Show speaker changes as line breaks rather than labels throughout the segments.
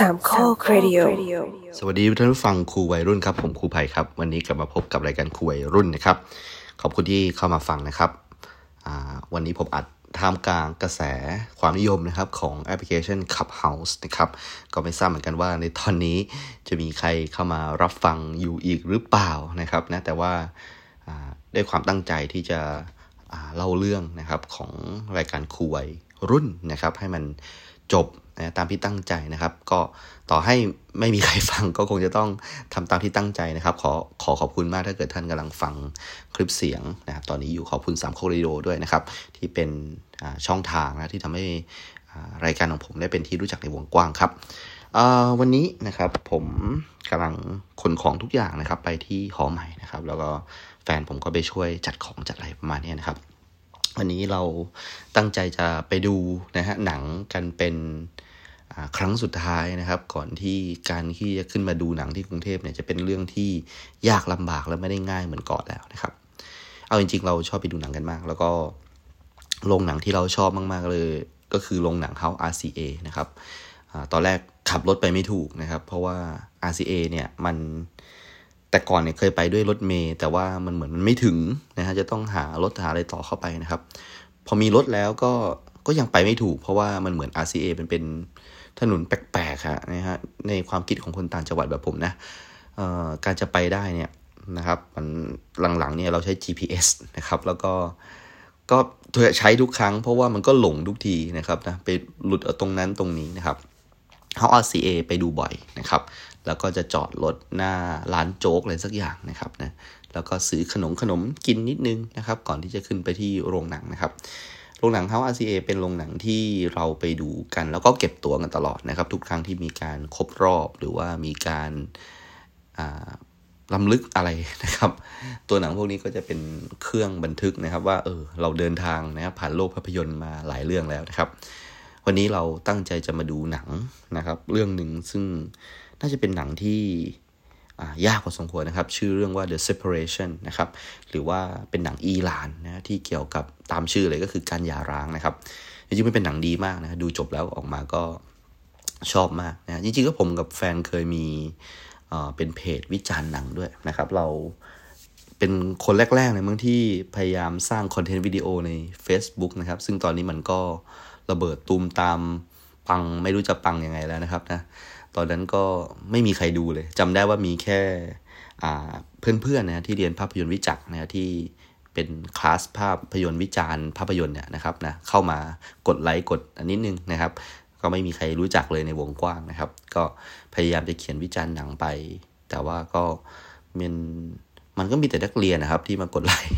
สามข้อครดิโอ
สวัสดีท่านผู้ฟังครูวัยรุ่นครับ ผมครูไผ่ครับ วันนี้กลับมาพบกับรายการครูวัยรุ่นนะครับ ขอบคุณที่เข้ามาฟังนะครับอ่าวันนี้ผมอัดท่ามกลางกระแสความนิยมนะครับของแอปพลิเคชัน Clubhouse นะครับ ก็ไม่ทราบเหมือนกันว่าในตอนนี้จะมีใครเข้ามารับฟังอยู่อีกหรือเปล่านะครับนะแต่ว่าอ่าด้วยความตั้งใจที่จะอ่าเล่าเรื่องนะครับของรายการครูวัยรุ่นนะครับ ให้มันจบ นะตามที่ตั้งใจนะครับ ก็ต่อให้ไม่มีใครฟังก็คงจะต้องทำตามที่ตั้งใจนะครับ ขอขอขอบคุณมากถ้าเกิดท่านกำลังฟังคลิปเสียงนะครับตอนนี้อยู่ขอบคุณสามโคริโดด้วยนะครับ ที่เป็นช่องทางนะที่ทำให้รายการของผมได้เป็นที่รู้จักในวงกว้างครับวันนี้นะครับผมกำลังขนของทุกอย่างนะครับ ไปที่หอใหม่นะครับ แล้วก็แฟนผมก็ไปช่วยจัดของจัดอะไรประมาณนี้นะครับ วันนี้เราตั้งใจจะไปดูนะฮะหนังกันเป็น ครั้งสุดท้ายนะครับ ก่อนที่การที่จะขึ้นมาดูหนังที่กรุงเทพเนี่ยจะเป็นเรื่องที่ยากลำบากและไม่ได้ง่ายเหมือนก่อนแล้วนะครับ เอาจริงๆ เราชอบไปดูหนังกันมาก แล้วก็โรงหนังที่เราชอบมาก ๆ เลย ก็คือโรงหนัง House RCA นะครับอตอนแรกขับรถไปไม่ถูกนะครับ เพราะว่า RCA เนี่ยมันแต่ก่อนเนี่ยเคยไปด้วยรถเมย์แต่ว่ามันเหมือนมันไม่ถึงนะฮะจะต้องหารถหาอะไรต่อเข้าไปนะครับ พอมีรถแล้วก็ก็ยังไปไม่ถูก เพราะว่ามันเหมือน RCA เป็นเป็น ถนนแปลกๆฮะนะฮะในความคิดของคนต่างจังหวัดแบบผมนะการจะไปได้เนี่ยนะครับมันหลังๆเนี่ยเราใช้ GPS นะครับแล้วก็ก็ใช้ทุกครั้งเพราะว่ามันก็หลงทุกทีนะครับนะไปหลุดตรงนั้นตรงนี้นะครับเขา RCA ไปดูบ่อยนะครับ แล้วก็จะจอดรถหน้าร้านโจ๊กอะไรสักอย่างนะครับนะแล้วก็ซื้อขนมขนมกินนิดนึงนะครับ ก่อนที่จะขึ้นไปที่โรงหนังนะครับ โรงหนัง House RCA เป็นโรงหนังที่เราไปดูกัน แล้วก็เก็บตั๋วกันตลอดนะครับ ทุกครั้งที่มีการครบรอบหรือว่ามีการล้ำลึกอะไรนะครับ ตัวหนังพวกนี้ก็จะเป็นเครื่องบันทึกนะครับ ว่าเออเราเดินทางนะครับผ่านโลกภาพยนตร์มาหลายเรื่องแล้วนะครับ วันนี้เราตั้งใจจะมาดูหนังนะครับ เรื่องหนึ่งซึ่งน่าจะเป็นหนังที่ ยากพอสมควรนะครับ ชื่อเรื่องว่า The Separation นะครับ หรือว่าเป็นหนังอิหร่านนะที่เกี่ยวกับตามชื่อเลยก็คือการหย่าร้างนะครับจริงๆมันเป็นหนังดีมากนะดูจบแล้วออกมาก็ชอบมากนะจริงๆก็ผมกับแฟนเคยมีเป็นเพจวิจารณ์หนังด้วยนะครับ เราเป็นคนแรกๆเลยเมื่อที่พยายามสร้างคอนเทนต์วิดีโอใน Facebook นะครับ ซึ่งตอนนี้มันก็ระเบิดตูมตามปังไม่รู้จะปังยังไงแล้วนะครับนะ ตอนนั้นก็ไม่มีใครดูเลยจำได้ว่ามีแค่เพื่อนๆนะที่เรียนภาพยนตร์วิจักรนะที่เป็นคลาสภาพยนตร์วิจารณ์ภาพยนตร์เนี่ยนะครับนะเข้ามากดไลค์กดอันนิดนึงนะครับ ก็ไม่มีใครรู้จักเลยในวงกว้างนะครับ ก็พยายามจะเขียนวิจารณ์หนังไป แต่ว่าก็มันมันก็มีแต่นักเรียนนะครับ ที่มากดไลค์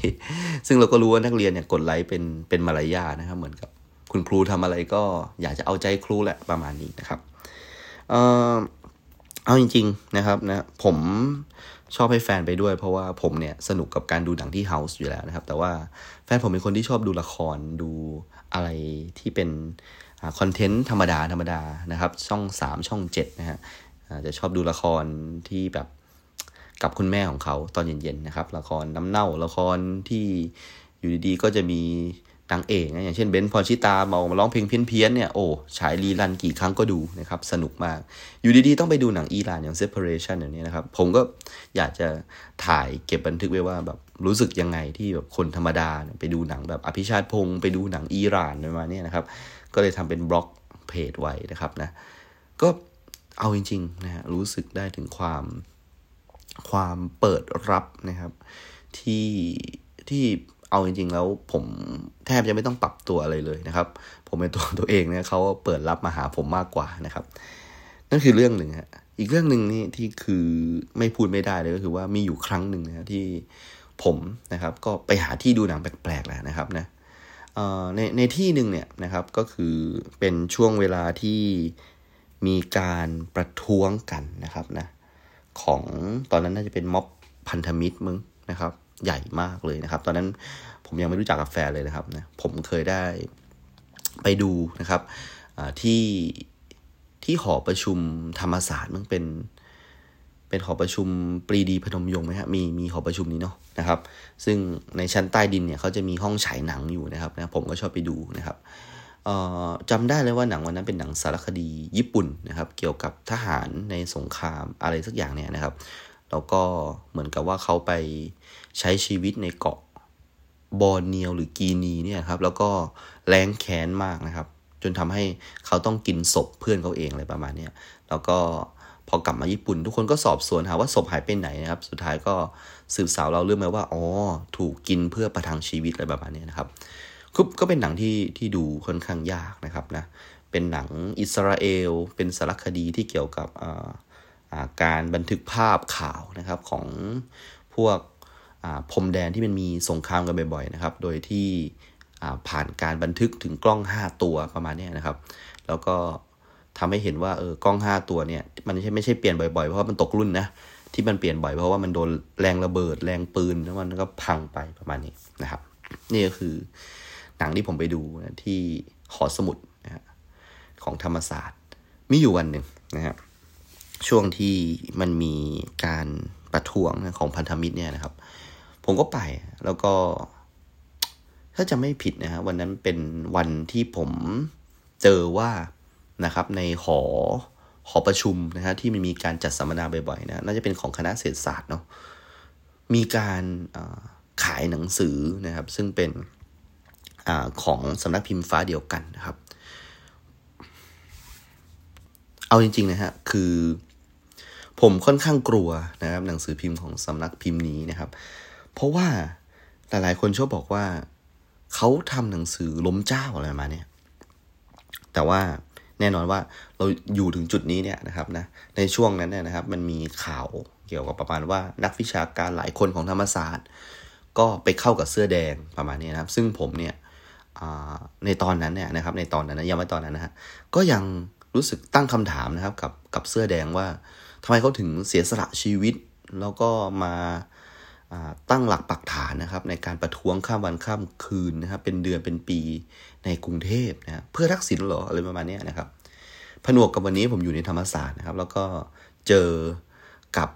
ซึ่งเราก็รู้ว่านักเรียนเนี่ยกดไลค์เป็นเป็นมารยาทนะครับ เหมือนกับคุณครูทำอะไรก็อยากจะเอาใจครูแหละประมาณนี้นะครับ เออเอาจริง ๆ นะครับนะผมชอบให้แฟนไปด้วย เพราะว่าผมเนี่ยสนุกกับการดูหนังที่เฮาส์อยู่แล้วนะครับ แต่ว่าแฟนผมเป็นคนที่ชอบดูละครดูอะไรที่เป็นคอนเทนต์ธรรมดาธรรมดานะครับ ช่องสามช่องเจ็ดนะฮะจะชอบดูละครที่แบบกับคุณแม่ของเขาตอนเย็นๆนะครับ ละครน้ำเน่าละครที่อยู่ดีๆ ก็จะมี นางเอกนะอย่างเช่นเบนซ์พรชิตาเมามาร้องเพลงเพี้ยนๆเนี่ยโอ้ฉายรีรันกี่ครั้งก็ดูนะครับ สนุกมาก อยู่ดีๆ ต้องไปดูหนังอิหร่านอย่าง separation อย่างนี้นะครับ ผมก็อยากจะถ่ายเก็บบันทึกไว้ว่าแบบรู้สึกยังไงที่แบบคนธรรมดาไปดูหนังแบบอภิชาติพงศ์ไปดูหนังอิหร่านประมาณเนี้ยนะครับ ก็เลยทำเป็นบล็อกเพจไว้นะครับนะก็เอาจริงๆนะฮะรู้สึกได้ถึงความความเปิดรับนะครับที่ที่ เอาจริงๆแล้วผมแทบจะไม่ต้องปรับตัวอะไรเลยนะครับ ผมเป็นตัวตัวเองเนี่ยเขาเปิดรับมาหาผมมากกว่านะครับ นั่นคือเรื่องหนึ่งฮะอีกเรื่องหนึ่งนี่ที่คือไม่พูดไม่ได้เลยก็คือว่ามีอยู่ครั้งหนึ่งนะที่ผมนะครับ ก็ไปหาที่ดูหนังแปลกๆแหละนะครับนะเอ่อในในที่หนึ่งเนี่ยนะครับก็คือเป็นช่วงเวลาที่มีการประท้วงกันนะครับนะของตอนนั้นน่าจะเป็นม็อบพันธมิตรมึงนะครับ ใหญ่มากเลยนะครับ ตอนนั้น ผมยังไม่รู้จักกับแฟนเลยนะครับนะผมเคยได้ไปดูนะครับที่ที่หอประชุมธรรมศาสตร์มันเป็นเป็นหอประชุมปรีดีพนมยงค์ไหมครับมีมีหอประชุมนี้เนาะนะครับ ซึ่งในชั้นใต้ดินเนี่ยเขาจะมีห้องฉายหนังอยู่นะครับนะผมก็ชอบไปดูนะครับจำได้เลยว่าหนังวันนั้นเป็นหนังสารคดีญี่ปุ่นนะครับ เกี่ยวกับทหารในสงครามอะไรสักอย่างเนี่ยนะครับ แล้วก็เหมือนกับว่าเขาไปใช้ชีวิตในเกาะ บอร์เนียวหรือกีนีเนี่ยครับแล้วก็แรงแค้นมากนะครับ จนทำให้เขาต้องกินศพเพื่อนเขาเองอะไรประมาณนี้แล้วก็พอกลับมาญี่ปุ่น ทุกคนก็สอบสวนหาว่าศพหายไปไหนนะครับ สุดท้ายก็สืบสาวเราเรื่องมาว่าอ๋อถูกกินเพื่อประทังชีวิตอะไรประมาณนี้นะครับคือก็เป็นหนังที่ที่ดูค่อนข้างยากนะครับนะเป็นหนังอิสราเอล เป็นสารคดีที่เกี่ยวกับการบันทึกภาพข่าวนะครับของพวก พรมแดนที่มันมีสงครามกันบ่อยๆนะครับ โดยที่ผ่านการบันทึกถึงกล้อง 5 ตัวประมาณนี้นะครับ แล้วก็ทำให้เห็นว่าเออกล้อง 5 ตัวเนี่ยมันไม่ใช่ไม่ใช่เปลี่ยนบ่อยๆ เพราะว่ามันตกรุ่นนะที่มันเปลี่ยนบ่อยเพราะว่ามันโดนแรงระเบิดแรงปืนแล้วมันก็พังไปประมาณนี้นะครับ นี่ก็คือหนังที่ผมไปดูนะที่หอสมุดนะฮะของธรรมศาสตร์ มีอยู่วันหนึ่งนะครับช่วงที่มันมีการประท้วงของพันธมิตรเนี่ยนะครับ ผมก็ไป แล้วก็ ถ้าจะไม่ผิดนะฮะวันนั้นเป็นวันที่ผมเจอว่านะครับ ในหอหอประชุมนะฮะที่มันมีการจัดสัมมนาบ่อยๆนะน่าจะเป็นของคณะเศรษฐศาสตร์เนาะมีการขายหนังสือนะครับ ซึ่งเป็นอของสำนักพิมพ์ฟ้าเดียวกันนะครับ เอาจริงๆนะฮะคือผมค่อนข้างกลัวนะครับ หนังสือพิมพ์ของสำนักพิมพ์นี้นะครับ เพราะว่าหลายๆคนชอบบอกว่าเขาทำหนังสือล้มเจ้าอะไรมาเนี่ย แต่ว่าแน่นอนว่าเราอยู่ถึงจุดนี้เนี่ยนะครับนะในช่วงนั้นเนี่ยนะครับ มันมีข่าวเกี่ยวกับประมาณว่านักวิชาการหลายคนของธรรมศาสตร์ ก็ไปเข้ากับเสื้อแดงประมาณนี้นะครับ ซึ่งผมเนี่ยในตอนนั้นเนี่ยนะครับ ในตอนนั้นนะยังไม่ตอนนั้นนะฮะก็ยังรู้สึกตั้งคำถามนะครับกับกับเสื้อแดงว่าทำไมเขาถึงเสียสละชีวิต แล้วก็มา ตั้งหลักปักฐานนะครับในการประท้วงข้ามวันข้ามคืนนะครับเป็นเดือนเป็นปีในกรุงเทพนะเพื่อทักษิณหรออะไรประมาณนี้นะครับ ผนวกกับวันนี้ผมอยู่ในธรรมศาสตร์นะครับ แล้วก็เจอกับ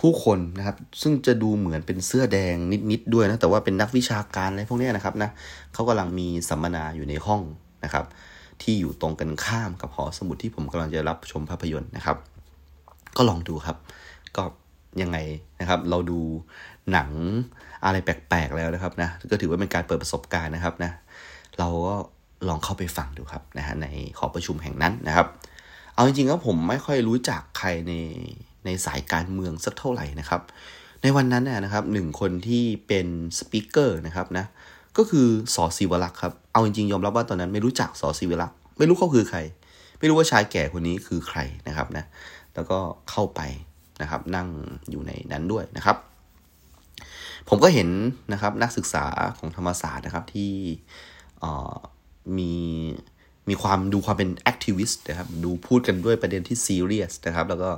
ผู้คนนะครับ ซึ่งจะดูเหมือนเป็นเสื้อแดงนิดๆด้วยนะแต่ว่าเป็นนักวิชาการอะไรพวกนี้นะครับนะเขากำลังมีสัมมนาอยู่ในห้องนะครับ ที่อยู่ตรงกันข้ามกับหอสมุดที่ผมกำลังจะรับชมภาพยนตร์นะครับ ก็ลองดูครับก็ ยังไงนะครับ เราดูหนังอะไรแปลกๆแล้วนะครับนะก็ถือว่าเป็นการเปิดประสบการณ์นะครับนะเราก็ลองเข้าไปฟังดูครับนะฮะในหอประชุมแห่งนั้นนะครับ เอาจริงๆแล้วผมไม่ค่อยรู้จักใครในในสายการเมืองสักเท่าไหร่นะครับ ในวันนั้นนะครับหนึ่งคนที่เป็นสปิเกอร์นะครับนะก็คือสอศิวรักษ์ครับ เอาจริงๆยอมรับว่าตอนนั้นไม่รู้จักสอศิวรักษ์ไม่รู้เขาคือใคร ไม่รู้ว่าชายแก่คนนี้คือใครนะครับนะ แล้วก็เข้าไป นะครับ นั่งอยู่ในนั้นด้วยนะครับ ผมก็เห็นนะครับนักศึกษาของธรรมศาสตร์นะครับที่มีมีความดูความเป็นแอคทิวิสต์นะครับ ดูพูดกันด้วยประเด็นที่ซีเรียสนะครับ แล้วก็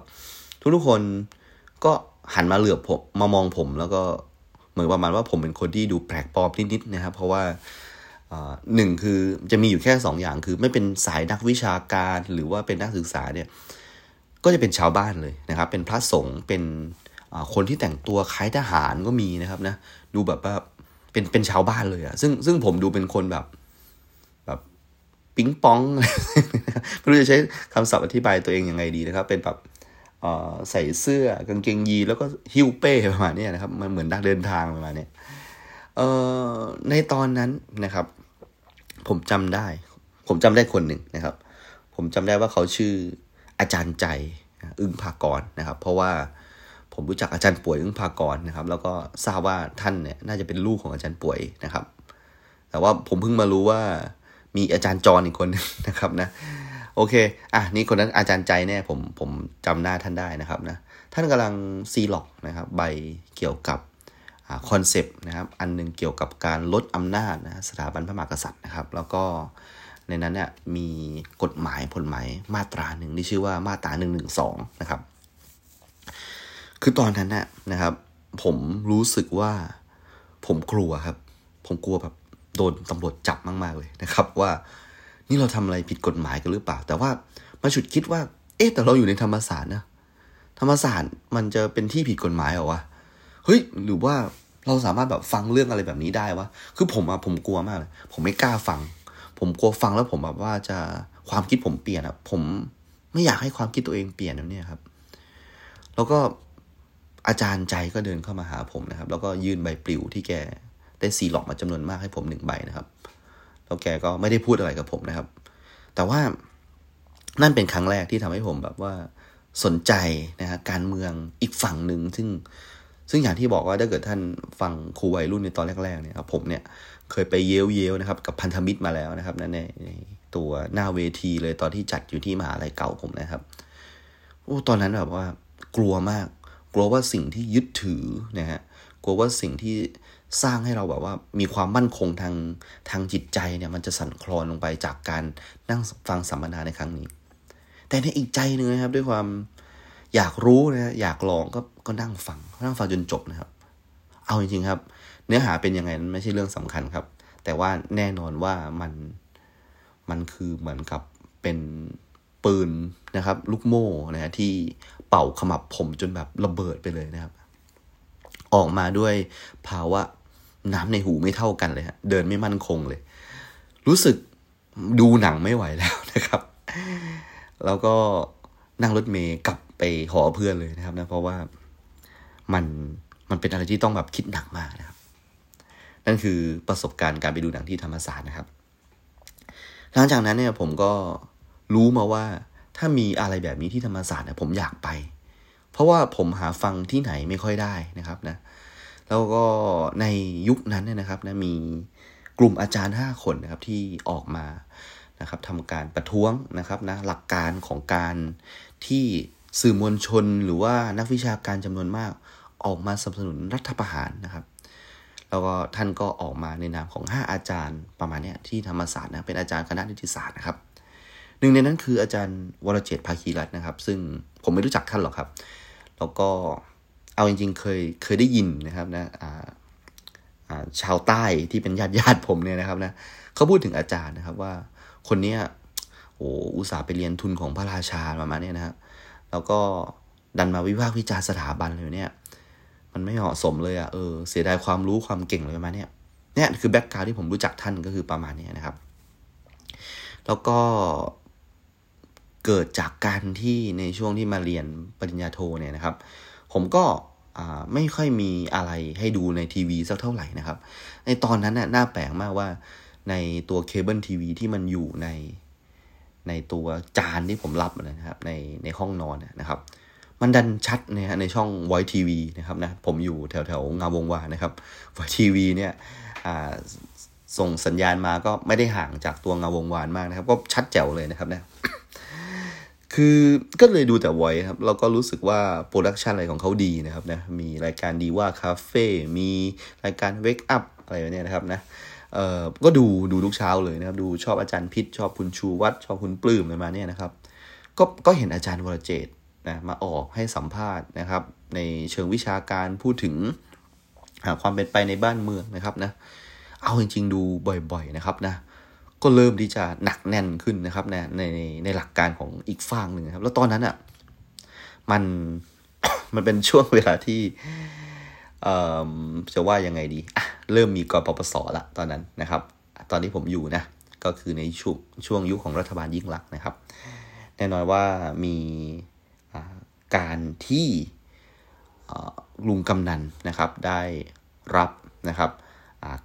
ทุกทุกคนก็หันมาเหลือบผมมามองผมแล้วก็เหมือนประมาณว่าผมเป็นคนที่ดูแปลกปลอมนิดๆนะครับ เพราะว่าหนึ่งคือจะมีอยู่แค่2ออย่างคือไม่เป็นสายนักวิชาการหรือว่าเป็นนักศึกษาเนี่ย ก็จะเป็นชาวบ้านเลยนะครับ เป็นพระสงฆ์เป็นคนที่แต่งตัวคล้ายทหารก็มีนะครับนะดูแบบว่าเป็นเป็นชาวบ้านเลยอะซึ่งซึ่งผมดูเป็นคนแบบแบบปิ๊งปองไม่รู้จะใช้คำศัพท์อธิบายตัวเองยังไงดีนะครับ เป็นแบบใส่เสื้อกางเกงยีแล้วก็ฮิ้วเป้ประมาณนี้นะครับ มันเหมือนนักเดินทางประมาณนี้ในตอนนั้นนะครับ ผมจำได้ ผมจำได้คนหนึ่งนะครับ ผมจำได้ว่าเขาชื่อ อาจารย์ใจอึ้งภากรนะครับ เพราะว่าผมรู้จักอาจารย์ป่วยอึ้งภากรนะครับ แล้วก็ทราบว่าท่านเนี่ยน่าจะเป็นลูกของอาจารย์ป่วยนะครับ แต่ว่าผมเพิ่งมารู้ว่ามีอาจารย์จรอีกคนนะครับนะโอเค อะ นี่คนนั้นอาจารย์ใจแน่ผมผมจำหน้าท่านได้นะครับนะ ท่านกำลังซีล็อกนะครับ ใบเกี่ยวกับคอนเซปต์นะครับ อันนึงเกี่ยวกับการลดอำนาจนะสถาบันพระมหากษัตริย์นะครับ แล้วก็ ในนั้นเนี่ยมีกฎหมายผลหมายมาตราหนึ่งที่ชื่อว่ามาตราหนึ่งหนึ่งสองนะครับ คือตอนนั้นนะนะครับ ผมรู้สึกว่าผมกลัวครับ ผมกลัวแบบโดนตำรวจจับมากๆเลยนะครับ ว่านี่เราทำอะไรผิดกฎหมายกันหรือเปล่า แต่ว่ามาฉุดคิดว่า เอ๊ะแต่เราอยู่ในธรรมศาสตร์นะธรรมศาสตร์มันจะเป็นที่ผิดกฎหมายเหรอวะเฮ้ยหรือว่าเราสามารถแบบฟังเรื่องอะไรแบบนี้ได้วะ คือผมอะผมกลัวมากเลย ผมไม่กล้าฟัง ผมกลัวฟังแล้วผมแบบว่าจะความคิดผมเปลี่ยนอะผมไม่อยากให้ความคิดตัวเองเปลี่ยนแล้วเนี่ยครับ แล้วก็อาจารย์ใจก็เดินเข้ามาหาผมนะครับ แล้วก็ยื่นใบปลิวที่แกได้ซีหลอกมาจำนวนมากให้ผมหนึ่งใบนะครับ แล้วแกก็ไม่ได้พูดอะไรกับผมนะครับ แต่ว่านั่นเป็นครั้งแรกที่ทำให้ผมแบบว่าสนใจนะฮะการเมืองอีกฝั่งหนึ่งซึ่งซึ่งอย่างที่บอกว่าถ้าเกิดท่านฟังครูวัยรุ่นในตอนแรกๆเนี่ยครับผมเนี่ย เคยไปเยลเยลนะครับ กับพันธมิตรมาแล้วนะครับในในตัวหน้าเวทีเลยตอนที่จัดอยู่ที่มหาลัยเก่าผมนะครับโอ้ตอนนั้นแบบว่ากลัวมาก กลัวว่าสิ่งที่ยึดถือนะฮะกลัวว่าสิ่งที่สร้างให้เราแบบว่ามีความมั่นคงทางทางจิตใจเนี่ยมันจะสั่นคลอนลงไปจากการนั่งฟังสัมมนาในครั้งนี้ แต่ในอีกใจหนึ่งนะครับ ด้วยความอยากรู้นะอยากลองก็ก็นั่งฟังนั่งฟังจนจบนะครับ เอาจริงๆครับ เนื้อหาเป็นยังไงนั้นไม่ใช่เรื่องสำคัญครับ แต่ว่าแน่นอนว่ามันมันคือเหมือนกับเป็นปืนนะครับ ลูกโม่นะฮะที่เป่าขมับผมจนแบบระเบิดไปเลยนะครับ ออกมาด้วยภาวะน้ำในหูไม่เท่ากันเลยฮะเดินไม่มั่นคงเลย รู้สึกดูหนังไม่ไหวแล้วนะครับ แล้วก็นั่งรถเมย์กลับไปหอเพื่อนเลยนะครับนะเพราะว่ามันมันเป็นอะไรที่ต้องแบบคิดหนักมากนะครับ นั่นคือประสบการณ์การไปดูหนังที่ธรรมศาสตร์นะครับ หลังจากนั้นเนี่ยผมก็รู้มาว่าถ้ามีอะไรแบบนี้ที่ธรรมศาสตร์เนี่ยผมอยากไป เพราะว่าผมหาฟังที่ไหนไม่ค่อยได้นะครับนะ แล้วก็ในยุคนั้นเนี่ยนะครับนะมีกลุ่มอาจารย์ 5 คนนะครับที่ออกมานะครับทำการประท้วงนะครับนะหลักการของการที่สื่อมวลชนหรือว่านักวิชาการจำนวนมากออกมาสนับสนุนรัฐประหารนะครับ แล้วก็ท่านก็ออกมาในนามของ 5 อาจารย์ประมาณนี้ที่ธรรมศาสตร์นะเป็นอาจารย์คณะนิติศาสตร์นะครับหนึ่งในนั้นคืออาจารย์วรเจตภาคีรัตน์นะครับ ซึ่งผมไม่รู้จักท่านหรอกครับ แล้วก็เอาจริงๆเคยเคยได้ยินนะครับนะชาวใต้ที่เป็นญาติญาติผมเนี่ยนะครับนะเขาพูดถึงอาจารย์นะครับว่าคนเนี้ยโอ้อุตส่าห์ไปเรียนทุนของพระราชาประมาณนี้นะครับแล้วก็ดันมาวิพากษ์วิจารณ์สถาบันเลยเนี่ย มันไม่เหมาะสมเลยอะ่ะเออเสียดายความรู้ความเก่งเลยประมาณนี้เนี่ยคือ background ที่ผมรู้จักท่านก็คือประมาณนี้นะครับ แล้วก็เกิดจากการที่ในช่วงที่มาเรียนปริญญาโทเนี่ยนะครับ ผมก็ไม่ค่อยมีอะไรให้ดูในทีวีสักเท่าไหร่นะครับ ในตอนนั้นน่ะน่าแปลกมากว่าในตัวเคเบิลทีวีที่มันอยู่ในในตัวจานที่ผมรับนะครับในในห้องนอนนะครับ มันดันชัดนะฮะในช่องไวทีวีนะครับนะผมอยู่แถวแถวงามวงวานนะครับไวทีวีเนี่ยส่งสัญญาณมาก็ไม่ได้ห่างจากตัวงาวงวานมากนะครับ ก็ชัดแจ๋วเลยนะครับนะคือก็เลยดูแต่ไว้ครับแล้วก็รู้สึกว่าโปรดักชันอะไรของเขาดีนะครับนะมีรายการดีว่าคาเฟ่มีรายการเวกอัพอะไรแบบนี้นะครับนะเอ่อก็ดูดูทุกเช้าเลยนะครับ ดูชอบอาจารย์พิษชอบคุณชูวัดชอบคุณปลื้มอะไรมาเนี่ยนะครับ ก็ก็เห็นอาจารย์วรเจต นะมาออกให้สัมภาษณ์นะครับ ในเชิงวิชาการพูดถึงหาความเป็นไปในบ้านเมืองนะครับนะเอาจริง ๆ ดูบ่อยๆนะครับนะก็เริ่มที่จะหนักแน่นขึ้นนะครับในในในหลักการของอีกฝั่งหนึ่งครับ แล้วตอนนั้นอะ่ะมันมันเป็นช่วงเวลาที่จะว่ายังไงดีเริ่มมีกปปสละตอนนั้นนะครับ ตอนที่ผมอยู่นะ ก็คือในช่วงช่วงยุคของรัฐบาลยิ่งลักษณ์นะครับ แน่นอนว่ามี การที่ลุงกำนันนะครับได้รับนะครับ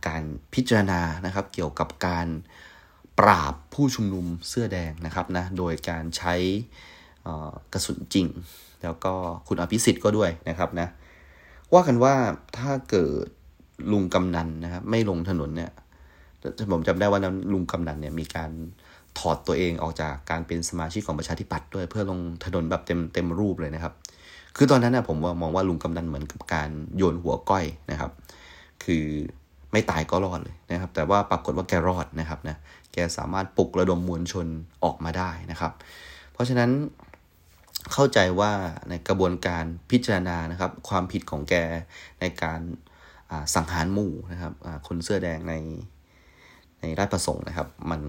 การพิจารณานะครับเกี่ยวกับการปราบผู้ชุมนุมเสื้อแดงนะครับนะโดยการใช้กระสุนจริง แล้วก็คุณอภิสิทธิ์ก็ด้วยนะครับนะว่ากันว่าถ้าเกิดลุงกำนันนะครับไม่ลงถนนเนี่ยผมจำได้ว่าลุงกำนันเนี่ยมีการ ถอดตัวเองออกจากการเป็นสมาชิกของประชาธิปัตย์ด้วยเพื่อลงถนนแบบเต็มเต็มรูปเลยนะครับ คือตอนนั้นนะผมว่ามองว่าลุงกำนันเหมือนกับการโยนหัวก้อยนะครับ คือไม่ตายก็รอดเลยนะครับ แต่ว่าปรากฏว่าแกรอดนะครับนะแกสามารถปลุกระดมมวลชนออกมาได้นะครับ เพราะฉะนั้นเข้าใจว่าในกระบวนการพิจารณานะครับ ความผิดของแกในการสังหารหมู่นะครับคนเสื้อแดงในในราชประสงค์นะครับ มัน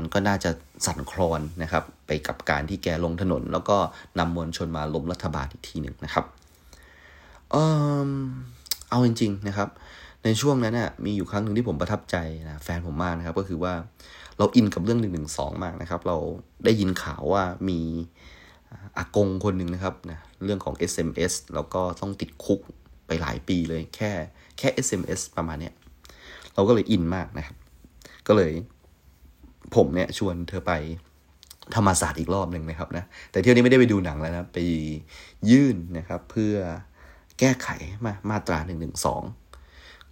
มันก็น่าจะสั่นคลอนนะครับ ไปกับการที่แกลงถนน แล้วก็นำมวลชนมาล้มรัฐบาลอีกทีหนึ่งนะครับเออเอาจริงๆนะครับ ในช่วงนั้นน่ะมีอยู่ครั้งหนึ่งที่ผมประทับใจนะแฟนผมมากนะครับ ก็คือว่าเราอินกับเรื่องหนึ่งหนึ่งสองมากนะครับ เราได้ยินข่าวว่ามีอากงคนหนึ่งนะครับนะเรื่องของ SMS แล้วก็ต้องติดคุกไปหลายปีเลยแค่แค่ SMS ประมาณเนี้ยเราก็เลยอินมากนะครับ ก็เลย ผมเนี่ยชวนเธอไปธรรมศาสตร์อีกรอบหนึ่งนะครับนะแต่เที่ยวนี้ไม่ได้ไปดูหนังแล้วนะไปยื่นนะครับเพื่อแก้ไขมามาตราหนึ่งหนึ่งสอง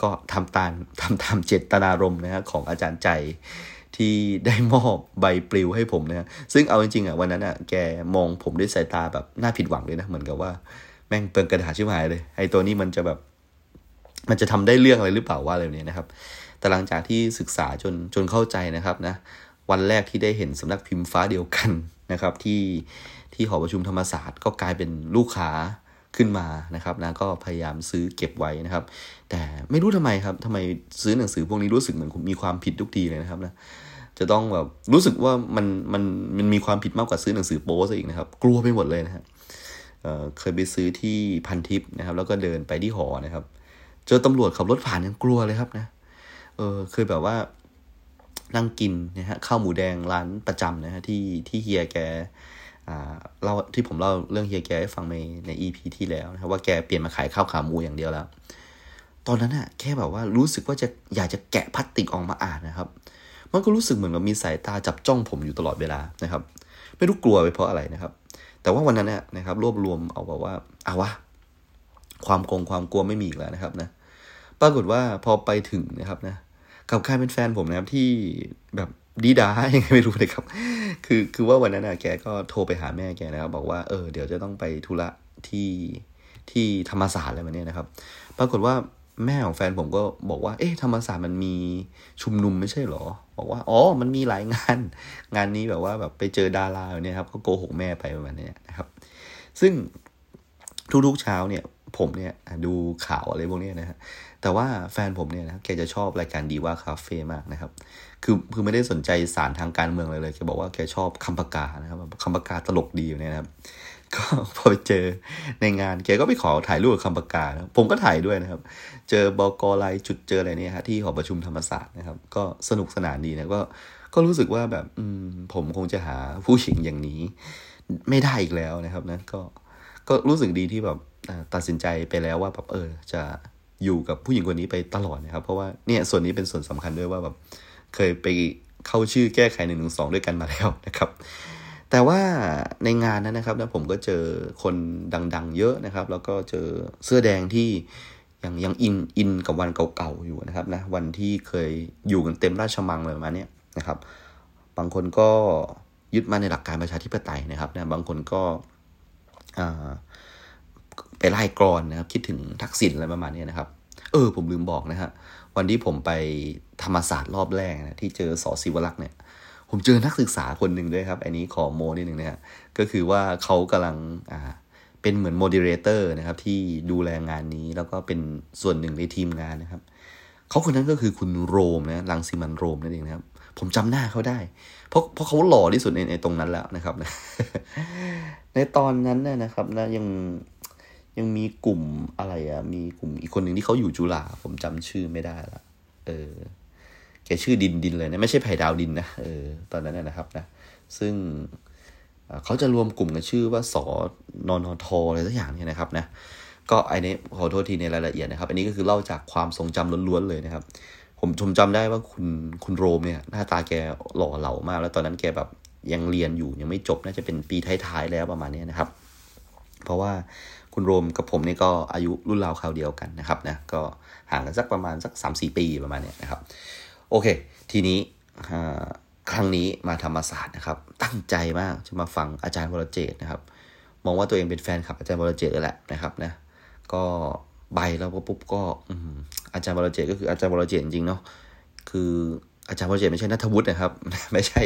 ก็ทำตามทำตามเจตนารมณ์นะฮะของอาจารย์ใจที่ได้มอบใบปลิวให้ผมนะซึ่งเอาจริงๆอะวันนั้นอะแกมองผมด้วยสายตาแบบน่าผิดหวังเลยนะ เหมือนกับว่าแม่งเปลืองกระดาษชิบหายเลยไอ้ตัวนี้มันจะแบบ มันจะทำได้เรื่องอะไรหรือเปล่าว่าอะไรเนี่ยนะครับ แต่หลังจากที่ศึกษาจนจนเข้าใจนะครับนะ วันแรกที่ได้เห็นสำนักพิมพ์ฟ้าเดียวกันนะครับ ที่ที่หอประชุมธรรมศาสตร์ก็กลายเป็นลูกค้าขึ้นมานะครับนะก็พยายามซื้อเก็บไว้นะครับ แต่ไม่รู้ทำไมครับทำไมซื้อหนังสือพวกนี้รู้สึกเหมือนมีความผิดทุกทีเลยนะครับนะจะต้องแบบรู้สึกว่ามันมันมันมีความผิดมากกว่าซื้อหนังสือโป๊ซะอีกนะครับ กลัวไปหมดเลยนะครับเเคยไปซื้อที่พันทิปนะครับ แล้วก็เดินไปที่หอนะครับ เจอตำรวจขับรถผ่านยังกลัวเลยครับนะเออเคยแบบว่า นั่งกินนะฮะข้าวหมูแดงร้านประจำนะฮะที่ที่เฮียแกเล่าที่ผมเล่าเรื่องเฮียแกให้ฟังในในอีพีที่แล้วนะครับว่าแกเปลี่ยนมาขายข้าวขาหมูอย่างเดียวแล้ว ตอนนั้นอะแค่แบบว่ารู้สึกว่าจะอยากจะแกะพลาสติกออกมาอ่านนะครับ มันก็รู้สึกเหมือนกับมีสายตาจับจ้องผมอยู่ตลอดเวลานะครับ ไม่รู้กลัวไปเพราะอะไรนะครับ แต่ว่าวันนั้นเนี่ยนะครับ รวบรวมเอาแบบว่าเอาวะความกงความกลัวไม่มีอีกแล้วนะครับนะปรากฏว่าพอไปถึงนะครับนะ กับใครเป็นแฟนผมนะครับที่แบบดีดายังไงไม่รู้เลยครับ คือคือว่าวันนั้นนะแกก็โทรไปหาแม่แกนะครับบอกว่าเออเดี๋ยวจะต้องไปธุระที่ที่ธรรมศาสตร์อะไรแบบนี้นะครับ ปรากฏว่าแม่ของแฟนผมก็บอกว่า เอ๊ะธรรมศาสตร์มันมีชุมนุมไม่ใช่หรอ บอกว่า อ๋อ มันมีหลายงาน งานนี้แบบว่าแบบไปเจอดาราเนี่ยครับ ก็โกหกแม่ไปประมาณนี้นะครับ ซึ่งทุกๆเช้าเนี่ย ผมเนี่ยดูข่าวอะไรพวกนี้นะฮะ แต่ว่าแฟนผมเนี่ยนะแกจะชอบรายการดีว่าคาเฟ่มากนะครับ คือคือไม่ได้สนใจสารทางการเมืองเลยเลยแกบอกว่าแกชอบคำประกานะครับคำประกาตลกดีอยู่เนี่ยนะครับก็พอไปเจอในงานแกก็ไปขอถ่ายรูปกับคำประกาศผมก็ถ่ายด้วยนะครับ เจอบอกอไลจุดเจออะไรเนี่ยฮะที่หอประชุมธรรมศาสตร์นะครับ ก็สนุกสนานดีนะก็ก็รู้สึกว่าแบบอืมผมคงจะหาผู้หญิงอย่างนี้ ไม่ได้อีกแล้วนะครับนะก็ก็รู้สึกดีที่แบบตัดสินใจไปแล้วว่าแบบเออจะ อยู่กับผู้หญิงคนนี้ไปตลอดนะครับ เพราะว่าเนี่ยส่วนนี้เป็นส่วนสำคัญด้วยว่าแบบเคยไปเข้าชื่อแก้ไขหนึ่งหนึ่งสองด้วยกันมาแล้วนะครับ แต่ว่าในงานนั้นนะครับนะผมก็เจอคนดังๆ เยอะนะครับ แล้วก็เจอเสื้อแดงที่ยังยังอินอินกับวันเก่าๆอยู่นะครับนะวันที่เคยอยู่กันเต็มราชมังเลยมาเนี้ยนะครับ บางคนก็ยึดมาในหลักการประชาธิปไตยนะครับนะบางคนก็ ไปไล่กรอนนะครับ คิดถึงทักษิณอะไรประมาณนี้นะครับ เออ ผมลืมบอกนะฮะวันที่ผมไปธรรมศาสตร์รอบแรกนะที่เจอสอศิวลักษ์เนี่ย ผมเจอนักศึกษาคนหนึ่งด้วยครับ อันนี้ขอโมนิดหนึ่งนะฮะก็คือว่าเขากำลังอ่าเป็นเหมือนโมดิเรเตอร์นะครับ ที่ดูแลงานนี้แล้วก็เป็นส่วนหนึ่งในทีมงานนะครับเขาคนนั้นก็คือคุณโรมนะลังสิมันโรมนั่นเองนะครับ ผมจำหน้าเขาได้ เพราะเพราะเขาหล่อที่สุดในในตรงนั้นแล้วนะครับ ในตอนนั้นนะครับนะยัง ยังมีกลุ่มอะไรอะมีกลุ่มอีกคนหนึ่งที่เขาอยู่จุฬาผมจำชื่อไม่ได้ละเออแกชื่อดินดินเลยนะไม่ใช่ไผ่ดาวดินนะเออตอนนั้นนะครับนะซึ่งเขาจะรวมกลุ่มกันชื่อว่าสอนอนทอะไรสักอย่างเนี่ยนะครับนะก็ไอ้นี้ขอโทษทีในรายละเอียดนะครับ อันนี้ก็คือเล่าจากความทรงจำล้วนๆเลยนะครับ ผมชมจำได้ว่าคุณคุณโรมเนี่ยหน้าตาแกหล่อเหลามาก แล้วตอนนั้นแกแบบยังเรียนอยู่ยังไม่จบน่าจะเป็นปีท้ายๆแล้วประมาณนี้นะครับ เพราะว่า คุณโรมกับผมนี่ก็อายุรุ่นราวคราวเดียวกันนะครับนะก็ห่างกันสักประมาณสักสามสี่ปีประมาณเนี้นะครับ โอเค ทีนี้ครั้งนี้มาธรรมศาสตร์นะครับ ตั้งใจมากจะมาฟังอาจารย์วรเจตนะครับ มองว่าตัวเองเป็นแฟนคลับอาจารย์วรเจตแหละนะครับนะก็ใบแล้วปุ๊บก็อาจารย์วรเจตก็คืออาจารย์วรเจตจริงเนาะคืออาจารย์วรเจตไม่ใช่นัทวุฒินะครับ ไม่ใช่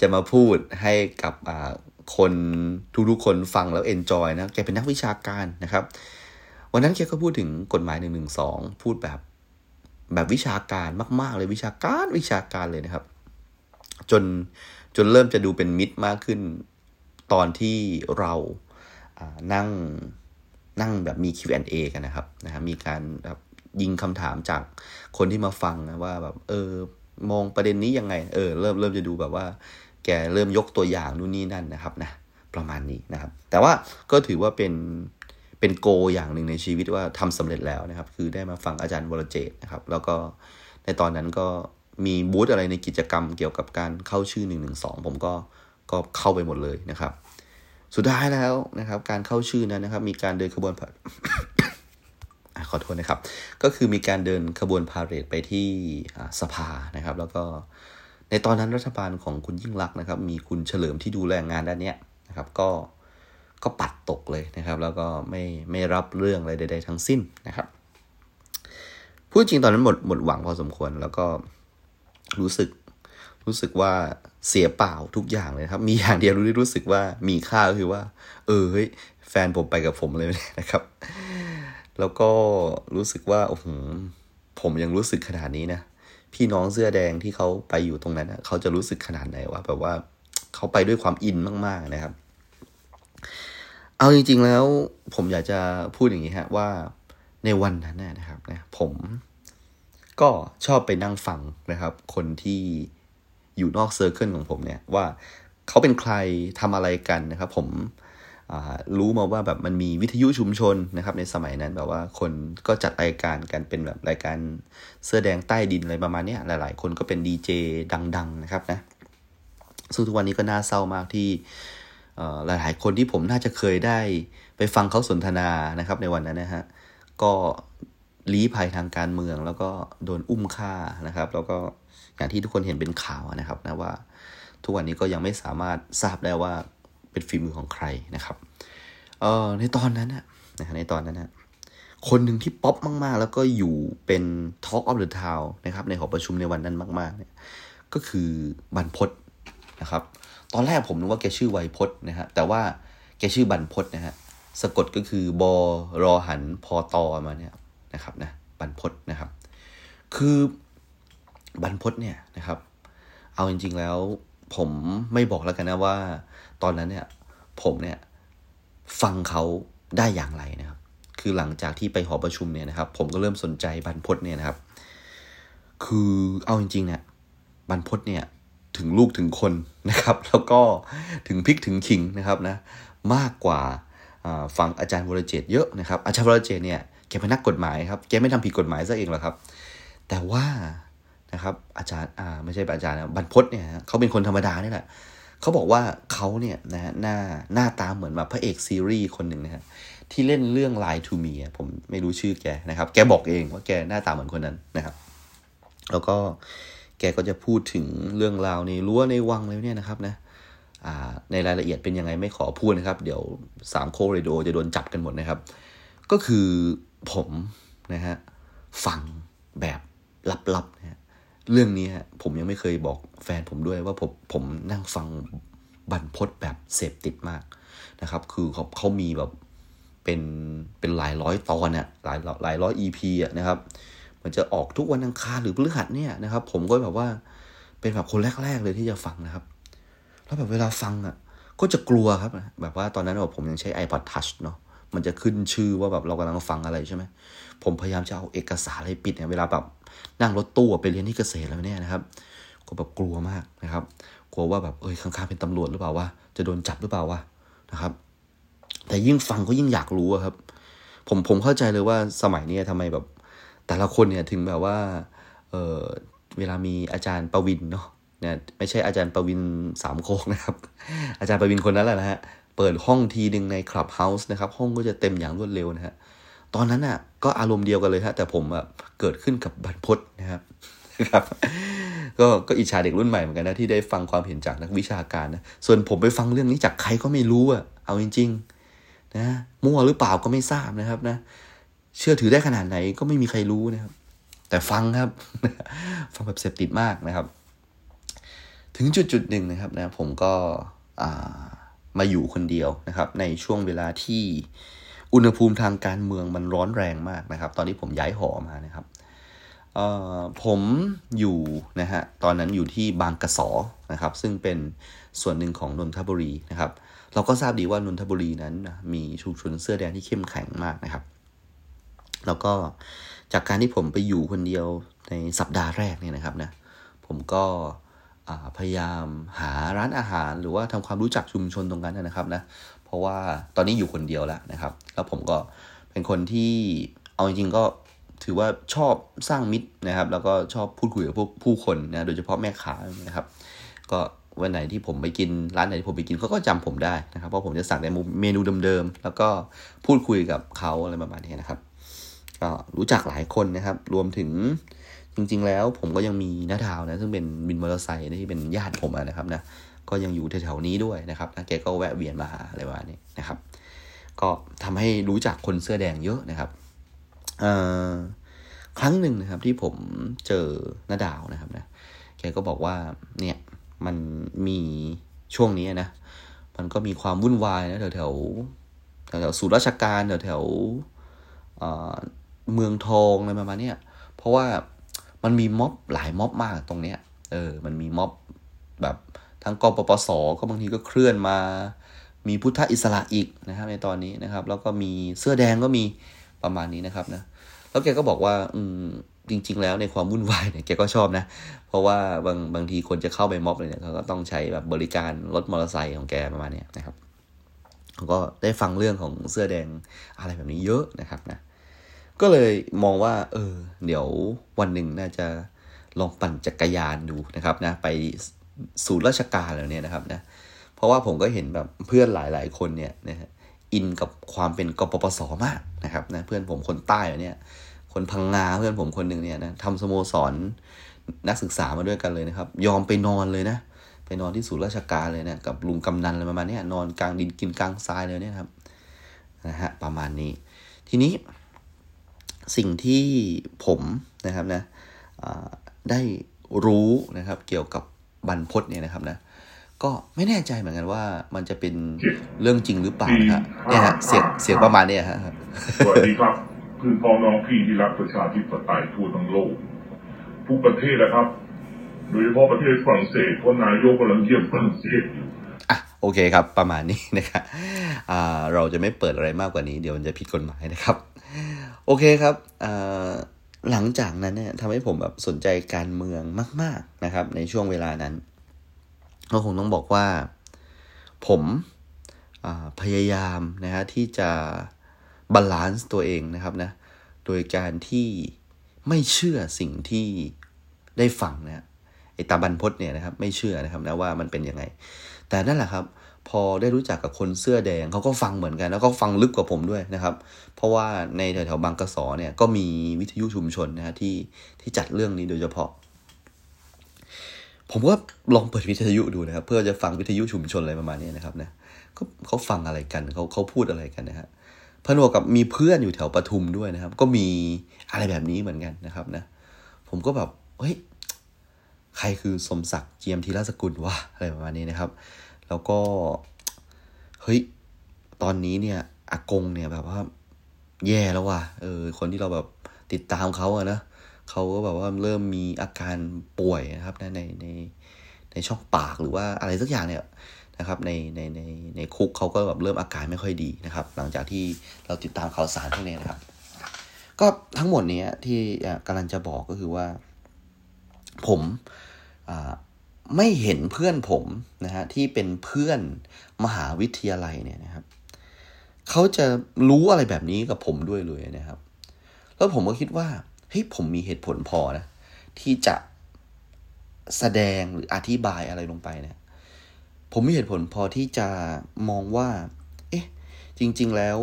จะมาพูดให้กับ คนทุกๆคนฟังแล้วเอนจอยนะแกเป็นนักวิชาการนะครับ วันนั้นแกก็พูดถึงกฎหมายหนึ่งหนึ่งสองพูดแบบแบบวิชาการมาก ๆ เลยวิชาการวิชาการเลยนะครับ จนจนเริ่มจะดูเป็นมิตรมากขึ้น ตอนที่เรานั่งนั่งแบบมี Q&A กันนะครับนะฮะมีการแบบยิงคำถามจากคนที่มาฟังนะว่าแบบเออมองประเด็นนี้ยังไง เออ เริ่มเริ่มจะดูแบบว่า แกเริ่มยกตัวอย่างนู่นนี่นั่นนะครับนะประมาณนี้นะครับ แต่ว่าก็ถือว่าเป็นเป็นโกอย่างหนึ่งในชีวิตว่าทำสำเร็จแล้วนะครับ คือได้มาฟังอาจารย์วรเจตนะครับ แล้วก็ในตอนนั้นก็มีบูธอะไรในกิจกรรมเกี่ยวกับการเข้าชื่อ1นึผมก็ก็เข้าไปหมดเลยนะครับ สุดท้ายแล้วนะครับ การเข้าชื่อนั้นนะครับ มีการเดินขบวนขอโทษนะครับ ก็คือมีการเดินขบวนพาเหรดไปที่สภานะครับ แล้วก็ ในตอนนั้นรัฐบาลของคุณยิ่งรักนะครับ มีคุณเฉลิมที่ดูแลงานด้านนี้นะครับ ก็ก็ปัดตกเลยนะครับ แล้วก็ไม่ไม่รับเรื่องอะไรใด ๆ ทั้งสิ้นนะครับพูดจริงตอนนั้นหมดหมดหวังพอสมควร แล้วก็รู้สึกรู้สึกว่าเสียเปล่าทุกอย่างเลยครับ มีอย่างเดียวรู้ที่รู้สึกว่ามีค่าก็คือว่า เออเฮ้ยแฟนผมไปกับผมเลยนะครับ แล้วก็รู้สึกว่าโอ้โหผมยังรู้สึกขนาดนี้นะ พี่น้องเสื้อแดงที่เขาไปอยู่ตรงนั้นเขาจะรู้สึกขนาดไหนวะแบบว่าเขาไปด้วยความอินมาก ๆนะครับ เอาจริง ๆ แล้ว ผมอยากจะพูดอย่างนี้ฮะว่าในวันนั้นนะครับนะผมก็ชอบไปนั่งฟังนะครับ คนที่อยู่นอกเซอร์เคิลของผมเนี่ยว่าเขาเป็นใครทำอะไรกันนะครับ ผม รู้มาว่าแบบมันมีวิทยุชุมชนนะครับในสมัยนั้นแบบว่าคนก็จัดรายการกันเป็นแบบรายการเสื้อแดงใต้ดินอะไรประมาณนี้หลาย ๆ คนก็เป็นดีเจดัง ๆ นะครับนะซึ่งทุกวันนี้ก็น่าเศร้ามากที่หลาย ๆ คนที่ผมน่าจะเคยได้ไปฟังเขาสนทนานะครับในวันนั้นนะฮะก็ลี้ภัยทางการเมืองแล้วก็โดนอุ้มฆ่านะครับ แล้วก็อย่างที่ทุกคนเห็นเป็นข่าวนะครับนะว่าทุกวันนี้ก็ยังไม่สามารถทราบได้ว่า เป็นฝีมือของใครนะครับเอ่อในตอนนั้นนะในตอนนั้นนะคนหนึ่งที่ป๊อปมากๆ แล้วก็อยู่เป็น Talk of the Town นะครับในหอประชุมในวันนั้นมากๆเนี่ยก็คือบรรพศนะครับ ตอนแรกผมนึกว่าแกชื่อไวพศนะฮะแต่ว่าแกชื่อบรรพศนะฮะสะกดก็คือบอรอหันพอตอมาเนี่ยนะครับนะบรรพศนะครับ คือบรรพศเนี่ยนะครับ เอาจริง ๆแล้วผมไม่บอกแล้วกันนะว่า ตอนนั้นเนี่ย ผมเนี่ยฟังเขาได้อย่างไรนะครับ คือหลังจากที่ไปหอประชุมเนี่ยนะครับ ผมก็เริ่มสนใจบรรพศเนี่ยนะครับ คือเอาจริงๆเนี่ยบรรพศเนี่ยถึงลูกถึงคนนะครับ แล้วก็ถึงพริกถึงขิงนะครับนะมากกว่าฟังอาจารย์วรเจตเยอะนะครับ อาจารย์วรเจตเนี่ยแกเป็นนักกฎหมายครับแกไม่ทำผิดกฎหมายซะเองหรอกครับ แต่ว่านะครับอาจารย์อ่าไม่ใช่อาจารย์นะบรรพศเนี่ยเขาเป็นคนธรรมดานี่แหละ เขาบอกว่าเขาเนี่ยนะฮะหน้าหน้าตาเหมือนแบบพระเอกซีรีส์คนหนึ่งนะฮะที่เล่นเรื่อง Lie to Me ผมไม่รู้ชื่อแกนะครับ แกบอกเองว่าแกหน้าตาเหมือนคนนั้นนะครับ แล้วก็แกก็จะพูดถึงเรื่องราวในรั้วในวังเลยเนี่ยนะครับนะในรายละเอียดเป็นยังไงไม่ขอพูดนะครับ เดี๋ยวสามโคเรโดจะโดนจับกันหมดนะครับ ก็คือผมนะฮะฟังแบบลับๆนะฮะ เรื่องนี้ผมยังไม่เคยบอกแฟนผมด้วยว่าผมผมนั่งฟังบรรพศแบบเสพติดมากนะครับ คือเขาเขามีแบบเป็นเป็นหลายร้อยตอนเนี่ยหลายหลายร้อยอีพีอะนะครับ มันจะออกทุกวันอังคารหรือพฤหัสเนี่ยนะครับ ผมก็แบบว่าเป็นแบบคนแรก ๆ เลยที่จะฟังนะครับ แล้วแบบเวลาฟังอะ ก็จะกลัวครับ แบบว่าตอนนั้นแบบผมยังใช้ iPod Touch เนาะมันจะขึ้นชื่อว่าแบบเรากำลังฟังอะไรใช่ไหมผมพยายามจะเอาเอกสารอะไรปิดเนี่ยเวลาแบบ นั่งรถตู้ไปเรียนที่เกษตรแล้วเนี่ยนะครับ ก็แบบกลัวมากนะครับ กลัวว่าแบบเอ้ยข้างๆเป็นตำรวจหรือเปล่าวะจะโดนจับหรือเปล่าวะนะครับ แต่ยิ่งฟังก็ยิ่งอยากรู้ครับ ผมผมเข้าใจเลยว่าสมัยนี้ทำไมแบบ แต่ละคนเนี่ยถึงแบบว่าเออเวลามีอาจารย์ประวินเนาะเนี่ยไม่ใช่อาจารย์ประวินสามโคกนะครับ อาจารย์ประวินคนนั้นแหละนะฮะเปิดห้องทีหนึ่งในคลับเฮาส์นะครับ ห้องก็จะเต็มอย่างรวดเร็วนะฮะ ตอนนั้นอะก็อารมณ์เดียวกันเลยฮะแต่ผมแบบเกิดขึ้นกับบรรพศนะครับครับก็ก็อิจฉาเด็กรุ่นใหม่เหมือนกันนะที่ได้ฟังความเห็นจากนักวิชาการนะส่วนผมไปฟังเรื่องนี้จากใครก็ไม่รู้อะเอาจริงๆนะมั่วหรือเปล่าก็ไม่ทราบนะครับนะ เชื่อถือได้ขนาดไหนก็ไม่มีใครรู้นะครับ แต่ฟังครับ ฟังแบบเสพติดมากนะครับ ถึงจุดจุดหนึ่งนะครับนะผมก็มาอยู่คนเดียวนะครับ ในช่วงเวลาที่ อุณหภูมิทางการเมืองมันร้อนแรงมากนะครับ ตอนนี้ผมย้ายหอมานะครับผมอยู่นะฮะตอนนั้นอยู่ที่บางกระสอนะครับ ซึ่งเป็นส่วนหนึ่งของนนทบุรีนะครับ เราก็ทราบดีว่านนทบุรีนั้นมีชุมชนเสื้อแดงที่เข้มแข็งมากนะครับ แล้วก็จากการที่ผมไปอยู่คนเดียวในสัปดาห์แรกเนี่ยนะครับนะผมก็พยายามหาร้านอาหารหรือว่าทำความรู้จักชุมชนตรงนั้นนะครับนะ ราะว่าตอนนี้อยู่คนเดียวแล้วนะครับ แล้วผมก็เป็นคนที่เอาจริงๆก็ถือว่าชอบสร้างมิตรนะครับ แล้วก็ชอบพูดคุยกับพวกผู้คนนะโดยเฉพาะแม่ค้านะครับ ก็วันไหนที่ผมไปกินร้านไหนที่ผมไปกินเขาก็จำผมได้นะครับ เพราะผมจะสั่งในเมนูเดิมๆแล้วก็พูดคุยกับเขาอะไรประมาณนี้นะครับก็รู้จักหลายคนนะครับ รวมถึงจริง ๆ แล้วผมก็ยังมีน้าดาวนะซึ่งเป็นบินมอเตอร์ไซค์ที่เป็นญาติผมนะครับนะ ก็ยังอยู่แถวๆนี้ด้วยนะครับนะแกก็แวะเวียนมาหาอะไรประมานี้นะครับ ก็ทำให้รู้จักคนเสื้อแดงเยอะนะครับครั้งหนึ่งนะครับที่ผมเจอน้าดาวนะครับนะแกก็บอกว่าเนี่ยมันมีช่วงนี้นะ มันก็มีความวุ่นวายนะแถวแถวแถวแถวศูนย์ราชการแถวแถวเมืองทองอะไรประมาณนี้เพราะว่ามันมีม็อบหลายม็อบมากตรงเนี้ย เออ มันมีม็อบ ทั้งกปปสก็บางทีก็เคลื่อนมา มีพุทธอิสระอีกนะครับ ในตอนนี้นะครับ แล้วก็มีเสื้อแดงก็มีประมาณนี้นะครับนะแล้วแกก็บอกว่าอืมจริง ๆ แล้วในความวุ่นวายเนี่ยแกก็ชอบนะ เพราะว่าบางบางทีคนจะเข้าไปม็อบเลยเนี่ยเขาก็ต้องใช้แบบบริการรถมอเตอร์ไซค์ของแกประมาณนี้นะครับเขาก็ได้ฟังเรื่องของเสื้อแดงอะไรแบบนี้เยอะนะครับนะก็เลยมองว่า เออ เดี๋ยววันหนึ่งน่าจะลองปั่นจักรยานดูนะครับนะ ไป สู่ราชการแล้วเนี่ยนะครับนะเพราะว่าผมก็เห็นแบบเพื่อนหลาย ๆ คนเนี่ยนะฮะอินกับความเป็นกปปสมากนะครับนะเพื่อนผมคนใต้เนี่ยคนพังงาเพื่อนผมคนหนึ่งเนี่ยนะทำสโมสรนักศึกษามาด้วยกันเลยนะครับ ยอมไปนอนเลยนะไปนอนที่ศูนย์ราชการเลยนะกับลุงกำนันอะไรประมาณนี้นอนกลางดินกินกลางทรายเลยเนี่ยครับนะฮะประมาณนี้ ทีนี้สิ่งที่ผมนะครับนะได้รู้นะครับเกี่ยวกับ บรรพศเนี่ยนะครับนะก็ไม่แน่ใจเหมือนกันว่ามันจะเป็นเรื่องจริงหรือเปล่านะฮะเนี่ยฮะเสียงเสียงประมาณนี้ฮะ
สวัสดีครับคือพ่อน้องพี่ที่รักประชาธิปไตยทั่วทั้งโลก ทุกประเทศนะครับโดยเฉพาะประเทศฝรั่งเศสเพราะนายกกำลังเยี่ยมฝรั่งเศสอยู่
อะโอเคครับ ประมาณนี้นะครับอ่าเราจะไม่เปิดอะไรมากกว่านี้ เดี๋ยวมันจะผิดกฎหมายนะครับ โอเคครับ หลังจากนั้นเนี่ยทำให้ผมแบบสนใจการเมืองมาก ๆนะครับ ในช่วงเวลานั้นก็คงต้องบอกว่า ผมพยายามนะฮะที่จะบาลานซ์ตัวเองนะครับนะโดยการที่ไม่เชื่อสิ่งที่ได้ฟังนะ ไอตาบันพศเนี่ยนะครับไม่เชื่อนะครับนะว่ามันเป็นยังไง แต่นั่นแหละครับพอได้รู้จักกับคนเสื้อแดงเขาก็ฟังเหมือนกัน แล้วก็ฟังลึกกว่าผมด้วยนะครับ เพราะว่าในแถวๆบางกระสอเนี่ยก็มีวิทยุชุมชนนะฮะที่ที่จัดเรื่องนี้โดยเฉพาะ ผมก็ลองเปิดวิทยุดูนะครับ เพื่อจะฟังวิทยุชุมชนอะไรประมาณนี้นะครับนะเขาเขาฟังอะไรกันเขาเขาพูดอะไรกันนะฮะพนวกกับมีเพื่อนอยู่แถวปทุมด้วยนะครับ ก็มีอะไรแบบนี้เหมือนกันนะครับนะผมก็แบบเฮ้ย ใครคือสมศักดิ์เจียมธีรสกุลวะอะไรประมาณนี้นะครับ แล้วก็เฮ้ยตอนนี้เนี่ยอากงเนี่ยแบบว่าแย่แล้วว่ะเออคนที่เราแบบติดตามเขาอะนะเขาก็แบบว่าเริ่มมีอาการป่วยนะครับในในในช่องปากหรือว่าอะไรสักอย่างเนี่ยนะครับในในในในคุกเขาก็แบบเริ่มอาการไม่ค่อยดีนะครับ หลังจากที่เราติดตามข่าวสารพวกนี้นะครับ ก็ทั้งหมดนี้ที่กำลังจะบอกก็คือว่า ผม ไม่เห็นเพื่อนผมนะฮะที่เป็นเพื่อนมหาวิทยาลัยเนี่ยนะครับเขาจะรู้อะไรแบบนี้กับผมด้วยเลยนะครับ แล้วผมก็คิดว่าเฮ้ยผมมีเหตุผลพอนะ ที่จะแสดงหรืออธิบายอะไรลงไปเนะผมมีเหตุผลพอที่จะมองว่า เอ๊ะ จริง ๆ แล้ว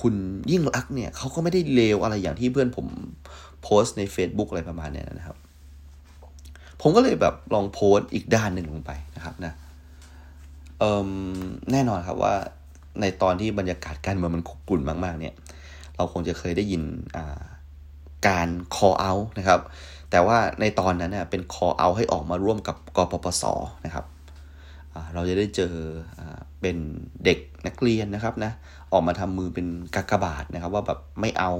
คุณยิ่งรักเนี่ยเขาก็ไม่ได้เลวอะไรอย่างที่เพื่อนผมโพสต์ใน Facebook อะไรประมาณเนี้นะครับ ผมก็เลยแบบลองโพสต์อีกด้านหนึ่งลงไปนะครับนะเออแน่นอนครับว่าในตอนที่บรรยากาศการเมืองมันคุกกุ่นมากๆ เนี่ย เราคงจะเคยได้ยินการ call out นะครับ แต่ว่าในตอนนั้นเน่ยเป็น call out ให้ออกมาร่วมกับกปปสนะครับเราจะได้เจอเป็นเด็กนักเรียนนะครับนะออกมาทำมือเป็นกากบาทนะครับ ว่าแบบไม่เอา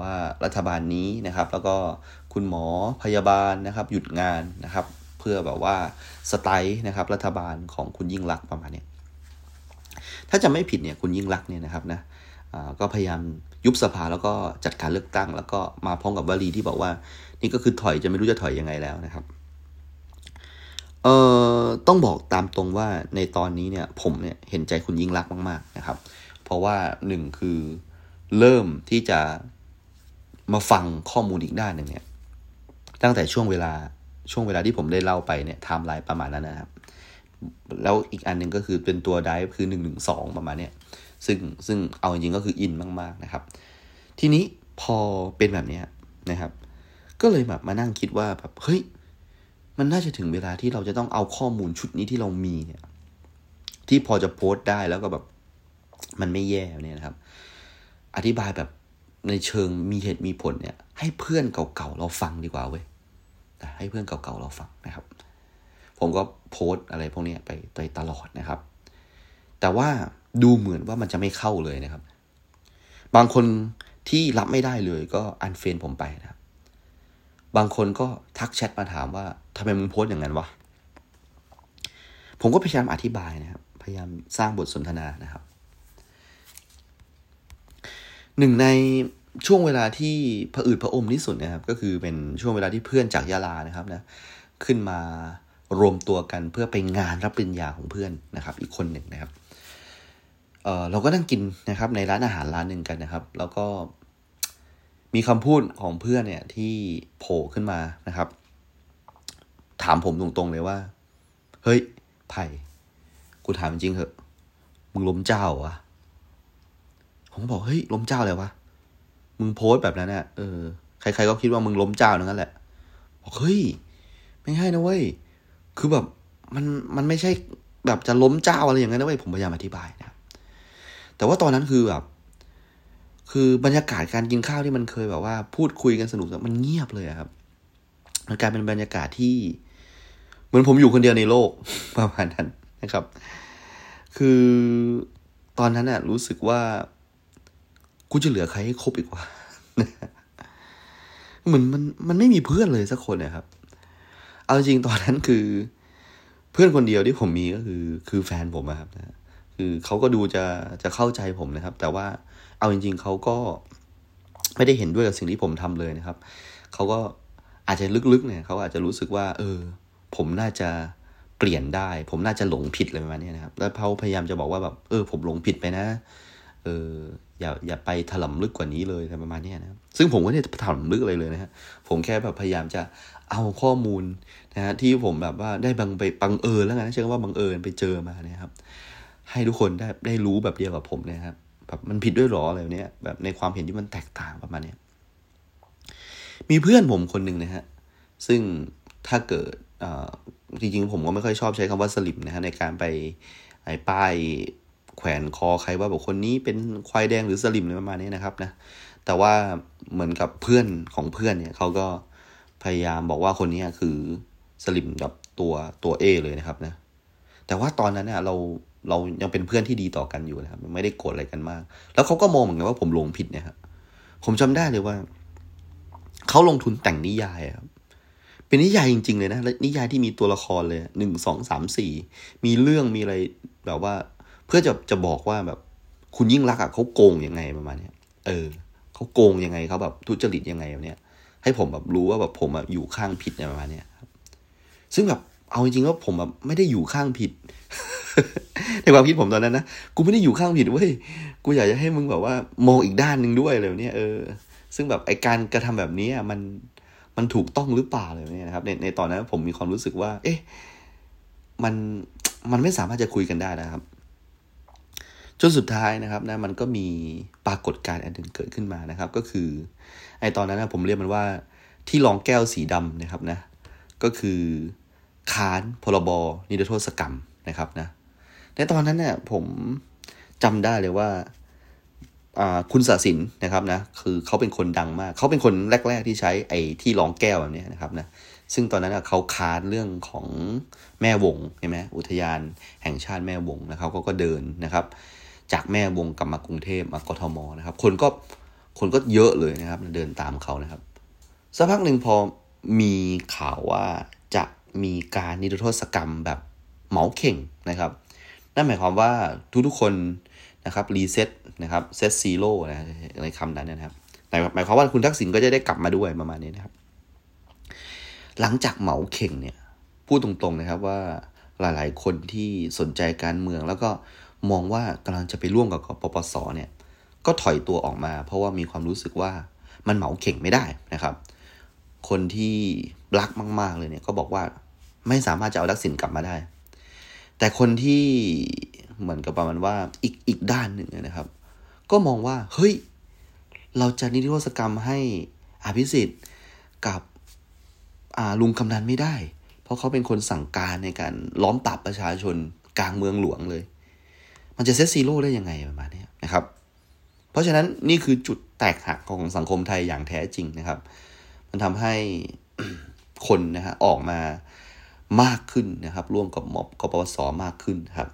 ว่ารัฐบาลนี้นะครับ แล้วก็คุณหมอพยาบาลนะครับ หยุดงานนะครับ เพื่อแบบว่าสไตล์นะครับ รัฐบาลของคุณยิ่งรักประมาณนี้ถ้าจะไม่ผิดเนี่ยคุณยิ่งรักเนี่ยนะครับนะก็พยายามยุบสภาแล้วก็จัดการเลือกตั้ง แล้วก็มาพร้อมกับวลีที่บอกว่า นี่ก็คือถอยจะไม่รู้จะถอยยังไงแล้วนะครับเอ่อต้องบอกตามตรงว่าในตอนนี้เนี่ยผมเนี่ยเห็นใจคุณยิ่งรักมาก ๆนะครับ เพราะว่าหนึ่งคือเริ่มที่จะ มาฟังข้อมูลอีกด้านหนึ่งเนี่ยตั้งแต่ช่วงเวลาช่วงเวลาที่ผมได้เล่าไปเนี่ยไทม์ไลน์ประมาณนั้นนะครับ แล้วอีกอันหนึ่งก็คือเป็นตัวไดฟ์คือหนึ่งหนึ่งสองประมาณเนี้ยซึ่งซึ่งเอาจริงก็คืออินมาก ๆนะครับ ทีนี้พอเป็นแบบนี้นะครับ ก็เลยแบบมานั่งคิดว่าแบบเฮ้ยมันน่าจะถึงเวลาที่เราจะต้องเอาข้อมูลชุดนี้ที่เรามีเนี่ย ที่พอจะโพสต์ได้แล้วก็แบบ มันไม่แย่เนี่ยนะครับ อธิบายแบบ ในเชิงมีเหตุมีผลเนี่ย ให้เพื่อนเก่าๆเราฟังดีกว่าเว้ยให้เพื่อนเก่าๆเราฟังนะครับ ผมก็โพสต์อะไรพวกนี้ไปไปตลอดนะครับ แต่ว่าดูเหมือนว่ามันจะไม่เข้าเลยนะครับ บางคนที่รับไม่ได้เลยก็อันเฟนผมไปนะครับ บางคนก็ทักแชทมาถามว่าทำไมมึงโพสต์อย่างนั้นวะ ผมก็พยายามอธิบายนะครับ พยายามสร้างบทสนทนานะครับ หนึ่งในช่วงเวลาที่ผะอืดผะอมที่สุดนะครับ ก็คือเป็นช่วงเวลาที่เพื่อนจากยาลานะครับนะขึ้นมารวมตัวกันเพื่อไปงานรับปริญญาของเพื่อนนะครับ อีกคนหนึ่งนะครับเเราก็นั่งกินนะครับ ในร้านอาหารร้านหนึ่งกันนะครับ แล้วก็มีคำพูดของเพื่อนเนี่ยที่โผล่ขึ้นมานะครับ ถามผมตรงๆเลยว่า เฮ้ยไผ่กูถามจริงเหอะ มึงล้มเจ้าวะ ผมบอกเฮ้ยล้มเจ้าเลยวะมึงโพสแบบนั้นเนี่ยเออใครๆก็คิดว่ามึงล้มเจ้านั่นแหละบอกเฮ้ยไม่ใช่นะเว้ยคือแบบมันมันไม่ใช่แบบจะล้มเจ้าอะไรอย่างนั้นนะเว้ยผมพยายามอธิบายนะแต่ว่าตอนนั้นคือแบบ คือบรรยากาศการกินข้าวที่มันเคยแบบว่า พูดคุยกันสนุกมันเงียบเลยครับมันกลายเป็นบรรยากาศที่ เหมือนผมอยู่คนเดียวในโลกประมาณนั้นนะครับ คือตอนนั้นน่ะรู้สึกว่า กูจะเหลือใครให้ครบอีกวะเหมือนมันมันไม่มีเพื่อนเลยสักคนนะครับ เอาจริงตอนนั้นคือ เพื่อนคนเดียวที่ผมมีก็คือ คือแฟนผมครับนะคือเขาก็ดูจะจะเข้าใจผมนะครับ แต่ว่าเอาจริง ๆเขาก็ไม่ได้เห็นด้วยกับสิ่งที่ผมทำเลยนะครับเขาก็อาจจะลึกๆเนี่ยเขาอาจจะรู้สึกว่า เออ ผมน่าจะเปลี่ยนได้ ผมน่าจะหลงผิดอะไรประมาณนี้นะครับ แล้วเขาพยายามจะบอกว่าแบบเออ ผมหลงผิดไปนะ เอออย่าอย่าไปถล่มลึกกว่านี้เลยอะไรประมาณนี้นะซึ่งผมก็ไม่ได้ถล่มลึกอะไรเลยนะฮะผมแค่แบบพยายามจะเอาข้อมูลนะฮะที่ผมแบบว่าได้บังไปบังเอิญแล้วกันใช้คำว่าบังเอิญไปเจอมานะครับ ให้ทุกคนได้ได้รู้แบบเดียวกับผมนะครับแบบมันผิดด้วยหรออะไรเนี้ยแบบในความเห็นที่มันแตกต่างประมาณนี้มีเพื่อนผมคนหนึ่งนะฮะซึ่งถ้าเกิดจริงๆผมก็ไม่ค่อยชอบใช้คำว่าสลิมนะฮะในการไปไอ้ป้าย ขวนคอใครว่าบอกคนนี้เป็นควายแดงหรือสลิมอะไรประมาณนี้นะครับนะแต่ว่าเหมือนกับเพื่อนของเพื่อนเนี่ยเขาก็พยายามบอกว่าคนนี้คือสลิมกับตัวตัวเอเลยนะครับนะแต่ว่าตอนนั้นเนี่ยเราเรายังเป็นเพื่อนที่ดีต่อกันอยู่นะครับไม่ได้โกรธอะไรกันมาก แล้วเขาก็มองเหมือนกันว่าผมลงผิดเนี่ยครับผมจำได้เลยว่าเขาลงทุนแต่งนิยายครับเป็นนิยายจริง ๆ เลยนะนิยายที่มีตัวละครเลยหนึ่งสองสามสี่มีเรื่องมีอะไรแบบว่า เพื่อจะจะบอกว่าแบบคุณยิ่งรักอะเขาโกงยังไงประมาณนี้เออเขาโกงยังไงเขาแบบทุจริตยังไงแบบเนี้ยให้ผมแบบรู้ว่าแบบผมแบบอยู่ข้างผิดในประมาณเนี้ยครับซึ่งแบบเอาจริงๆว่าผมแบบไม่ได้อยู่ข้างผิดในความคิดผมตอนนั้นนะกูไม่ได้อยู่ข้างผิดเว้ยกูอยากจะให้มึงแบบว่ามองอีกด้านหนึ่งด้วยเลยเนี่ยเออ ซึ่งแบบไอการกระทำแบบนี้มันมันถูกต้องหรือเปล่าเลยเนี่ยนะครับในในตอนนั้นผมมีความรู้สึกว่า เอ๊ะมันมันไม่สามารถจะคุยกันได้นะครับ จนสุดท้ายนะครับนะมันก็มีปรากฏการณ์อันหนึ่งเกิดขึ้นมานะครับ ก็คือไอตอนนั้นนะผมเรียกมันว่าที่รองแก้วสีดำนะครับนะก็คือค้านพรบนิรโทษกรรมนะครับนะในตอนนั้นเนี่ยผมจำได้เลยว่าคุณศาสินนะครับนะคือเขาเป็นคนดังมาก เขาเป็นคนแรก ๆ ที่ใช้ไอ้ที่รองแก้วแบบนี้นะครับนะซึ่งตอนนั้นเขาค้านเรื่องของแม่วงก์ใช่ไหมอุทยานแห่งชาติแม่วงก์นะครับเขาก็เดินนะครับ จากแม่วงก์กลับมากรุงเทพมากทมนะครับ คนก็คนก็เยอะเลยนะครับ เดินตามเขานะครับสักพักหนึ่งพอมีข่าวว่าจะมีการนิรโทษกรรมแบบเหมาเข่งนะครับ นั่นหมายความว่าทุกๆคนนะครับ reset นะครับ set zero นะในคำนั้นนะครับหมายความว่าคุณทักษิณก็จะได้กลับมาด้วยประมาณนี้นะครับ หลังจากเหมาเข่งเนี่ยพูดตรงๆนะครับว่าหลายๆคนที่สนใจการเมืองแล้วก็ มองว่ากำลังจะไปร่วมกับกปปสเนี่ยก็ถอยตัวออกมา เพราะว่ามีความรู้สึกว่ามันเหมาเข่งไม่ได้นะครับ คนที่รักมาก ๆ เลยเนี่ยก็บอกว่าไม่สามารถจะเอาทักษิณกลับมาได้ แต่คนที่เหมือนกับประมาณว่าอีกอีกด้านหนึ่งนะครับ ก็มองว่าเฮ้ยเราจะนิรโทษกรรมให้อภิสิทธิ์กับลุงกำนันไม่ได้ เพราะเขาเป็นคนสั่งการในการล้อมปราบประชาชนกลางเมืองหลวงเลย มันจะเซตซีโร่ได้ยังไงประมาณนี้นะครับ เพราะฉะนั้นนี่คือจุดแตกหักของสังคมไทยอย่างแท้จริงนะครับ มันทำให้คนนะฮะออกมามากขึ้นนะครับ ร่วมกับม็อบกปปสมากขึ้นครับ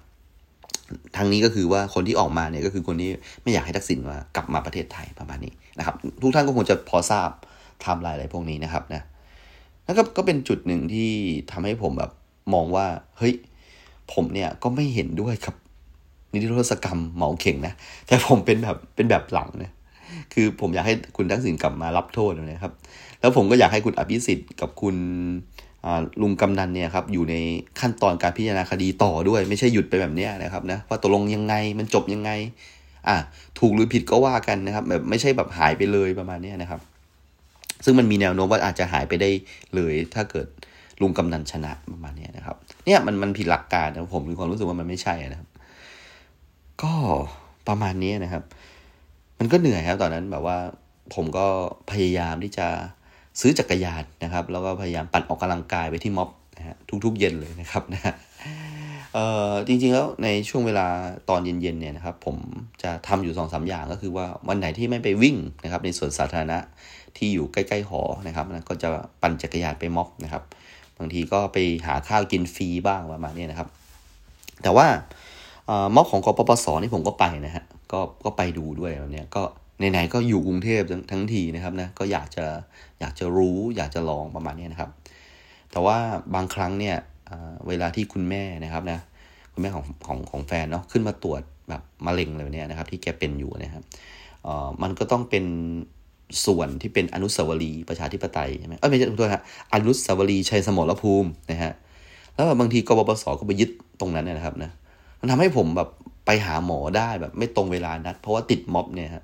ทางนี้ก็คือว่าคนที่ออกมาเนี่ยก็คือคนที่ไม่อยากให้ทักษิณมากลับมาประเทศไทยประมาณนี้นะครับ ทุกท่านก็คงจะพอทราบทำลายอะไรพวกนี้นะครับนะแล้วก็ก็เป็นจุดหนึ่งที่ทำให้ผมแบบมองว่า เฮ้ย ผมเนี่ยก็ไม่เห็นด้วยครับ นิติโทษกรรมเหมาเข่งนะแต่ผมเป็นแบบเป็นแบบหลังนะคือผมอยากให้คุณทักษิณกลับมารับโทษนะครับ แล้วผมก็อยากให้คุณอภิสิทธิ์กับคุณลุงกำนันเนี่ยครับอยู่ในขั้นตอนการพิจารณาคดีต่อด้วย ไม่ใช่หยุดไปแบบนี้นะครับนะว่าตกลงยังไงมันจบยังไง อะถูกหรือผิดก็ว่ากันนะครับ แบบไม่ใช่แบบหายไปเลยประมาณนี้นะครับ ซึ่งมันมีแนวโน้มว่าอาจจะหายไปได้เลย ถ้าเกิดลุงกำนันชนะประมาณนี้นะครับ เนี่ยมันมันผิดหลักการนะผมมีความรู้สึกว่ามันไม่ใช่นะครับ ก็ประมาณนี้นะครับ มันก็เหนื่อยครับตอนนั้นแบบว่าผมก็พยายามที่จะซื้อจักรยานนะครับ แล้วก็พยายามปั่นออกกำลังกายไปที่ม็อบนะฮะทุกๆ เย็นเลยนะครับนะฮะเอ่อจริงๆแล้วในช่วงเวลาตอนเย็นๆเนี่ยนะครับ ผมจะทำอยู่สองสาอย่างก็คือว่าวันไหนที่ไม่ไปวิ่งนะครับ ในสวนสาธารณะที่อยู่ใกล้ๆหอนะครับนะก็จะปั่นจักรยานไปม็อบนะครับ บางทีก็ไปหาข้าวกินฟรีบ้างประมาณนี้นะครับ แต่ว่า ม็อบของกปปสนี่ผมก็ไปนะฮะก็ก็ไปดูด้วยแบบนี้ก็ไหนๆก็อยู่กรุงเทพทั้งทีนะครับนะก็อยากจะอยากจะรู้ อยากจะลองประมาณนี้นะครับ แต่ว่าบางครั้งเนี่ยเวลาที่คุณแม่นะครับนะคุณแม่ของของของแฟนเนาะขึ้นมาตรวจแบบมะเร็งเลยเนี่ยนะครับ ที่แกเป็นอยู่นะครับมันก็ต้องเป็นส่วนที่เป็นอนุสาวรีย์ประชาธิปไตยใช่ไหมเออไม่ใช่ทุกท่านอนุสาวรีย์ชัยสมรภูมินะฮะแล้วบางทีกบปสก็ไปยึดตรงนั้นนะครับนะ มันทำให้ผมแบบไปหาหมอได้แบบไม่ตรงเวลานัด เพราะว่าติดม็อบเนี่ยฮะ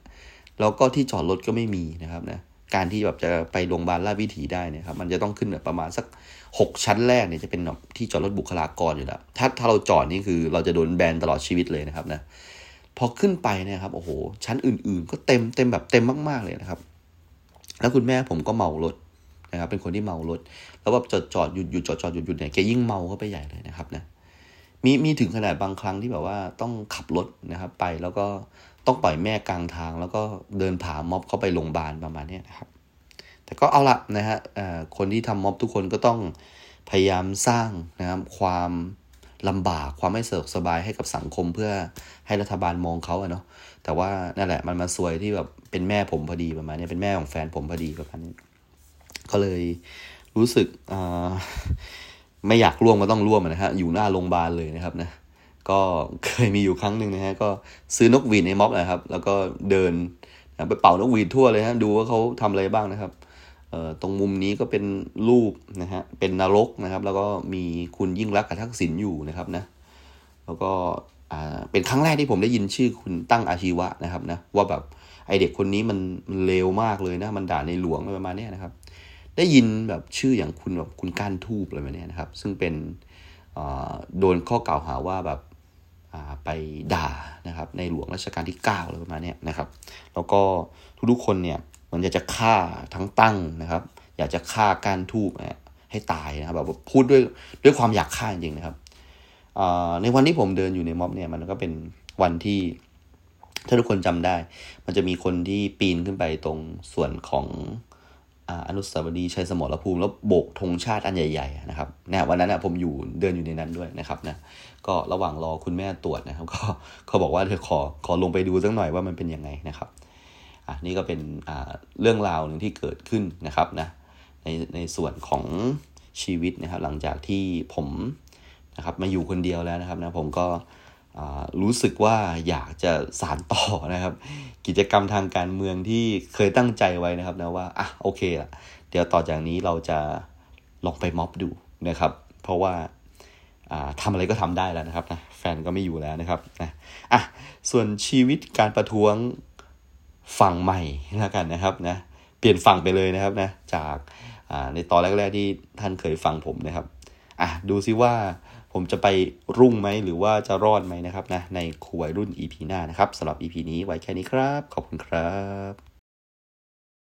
แล้วก็ที่จอดรถก็ไม่มีนะครับนะการที่แบบจะไปโรงพยาบาลราชวิถีได้นี่ยครับ มันจะต้องขึ้นแบบประมาณสักหกชั้นแรกเนี่ยจะเป็นแบบที่จอดรถบุคลากรอยู่แล้วถ้าถ้าเราจอดนี่คือเราจะโดนแบนตลอดชีวิตเลยนะครับนะพอขึ้นไปเนี่ยครับโอ้โห ชั้นอื่น ๆ ก็เต็มเต็มแบบเต็มมากๆเลยนะครับ แล้วคุณแม่ผมก็เมารถนะครับ เป็นคนที่เมารถ แล้วแบบจอดจอดหยุดหยุดจอดจอดหยุดหยุดเนี่ยแกยิ่งเมาเข้าไปใหญ่เลยนะครับนะ มีมีถึงขนาดบางครั้งที่แบบว่าต้องขับรถนะครับ ไปแล้วก็ต้องปล่อยแม่กลางทาง แล้วก็เดินผ่าม็อบเข้าไปโรงพยาบาลประมาณนี้นะครับ แต่ก็เอาละนะฮะคนที่ทำม็อบทุกคนก็ต้องพยายามสร้างนะครับความลำบากความไม่สะดวกสบายให้กับสังคมเพื่อให้รัฐบาลมองเขาอะเนาะแต่ว่านั่นแหละมันมาซวยที่แบบเป็นแม่ผมพอดีประมาณนี้เป็นแม่ของแฟนผมพอดีประมาณนี้ก็เลยรู้สึก ไม่อยากร่วมก็ต้องร่วมนะฮะอยู่หน้าโรงพยาบาลเลยนะครับนะก็เคยมีอยู่ครั้งหนึ่งนะฮะก็ซื้อนกหวีดในม็อบนะครับ แล้วก็เดินไปเป่านกหวีดทั่วเลยฮะดูว่าเขาทำอะไรบ้างนะครับเอ่อตรงมุมนี้ก็เป็นรูปนะฮะเป็นนรกนะครับ แล้วก็มีคุณยิ่งรักกับทักษิณอยู่นะครับนะแล้วก็อ่าเป็นครั้งแรกที่ผมได้ยินชื่อคุณตั้งอาชีวะนะครับนะว่าแบบไอเด็กคนนี้มันมันเลวมากเลยนะมันด่าในหลวงประมาณนี้นะครับ ได้ยินแบบชื่ออย่างคุณแบบคุณก้านทูบอะไรแบบนี้นะครับ ซึ่งเป็นโดนข้อกล่าวหาว่าแบบไปด่านะครับในหลวงรัชกาลที่9อะไรประมาณนี้นะครับ แล้วก็ทุกๆคนเนี่ยมันอยากจะฆ่าทั้งตั้งนะครับ อยากจะฆ่าก้ารทูบให้ตายนะครับแบบพูดด้วยด้วยความอยากฆ่าจริงๆนะครับในวันที่ผมเดินอยู่ในม็อบเนี่ยมันก็เป็นวันที่ถ้าทุกคนจำได้ มันจะมีคนที่ปีนขึ้นไปตรงส่วนของ อนุสาวรีย์ชัยสมรภูมิแล้วโบกธงชาติอันใหญ่ๆนะครับนะวันนั้นนะผมอยู่เดินอยู่ในนั้นด้วยนะครับนะก็ระหว่างรอคุณแม่ตรวจนะครับ ก็เขาบอกว่าเธอขอขอลงไปดูสักหน่อยว่ามันเป็นยังไงนะครับอะนี่ก็เป็นอ่าเรื่องราวหนึ่งที่เกิดขึ้นนะครับนะในในส่วนของชีวิตนะครับ หลังจากที่ผมนะครับมาอยู่คนเดียวแล้วนะครับนะผมก็รู้สึกว่าอยากจะสารต่อนะครับ กิจกรรมทางการเมืองที่เคยตั้งใจไว้นะครับนะว่าอะโอเคละเดี๋ยวต่อจากนี้เราจะลองไปม็อบดูนะครับ เพราะว่าทำอะไรก็ทำได้แล้วนะครับนะแฟนก็ไม่อยู่แล้วนะครับนะอะส่วนชีวิตการประท้วงฝั่งใหม่แล้วกันนะครับนะเปลี่ยนฝั่งไปเลยนะครับนะจากในตอนแรกๆที่ท่านเคยฟังผมนะครับอะดูซิว่า ผมจะไปรุ่งไหมหรือว่าจะรอดไหมนะครับนะในขวัยรุ่น EP หน้านะครับสำหรับ EP นี้ไว้แค่นี้ครับ ขอบคุณครับ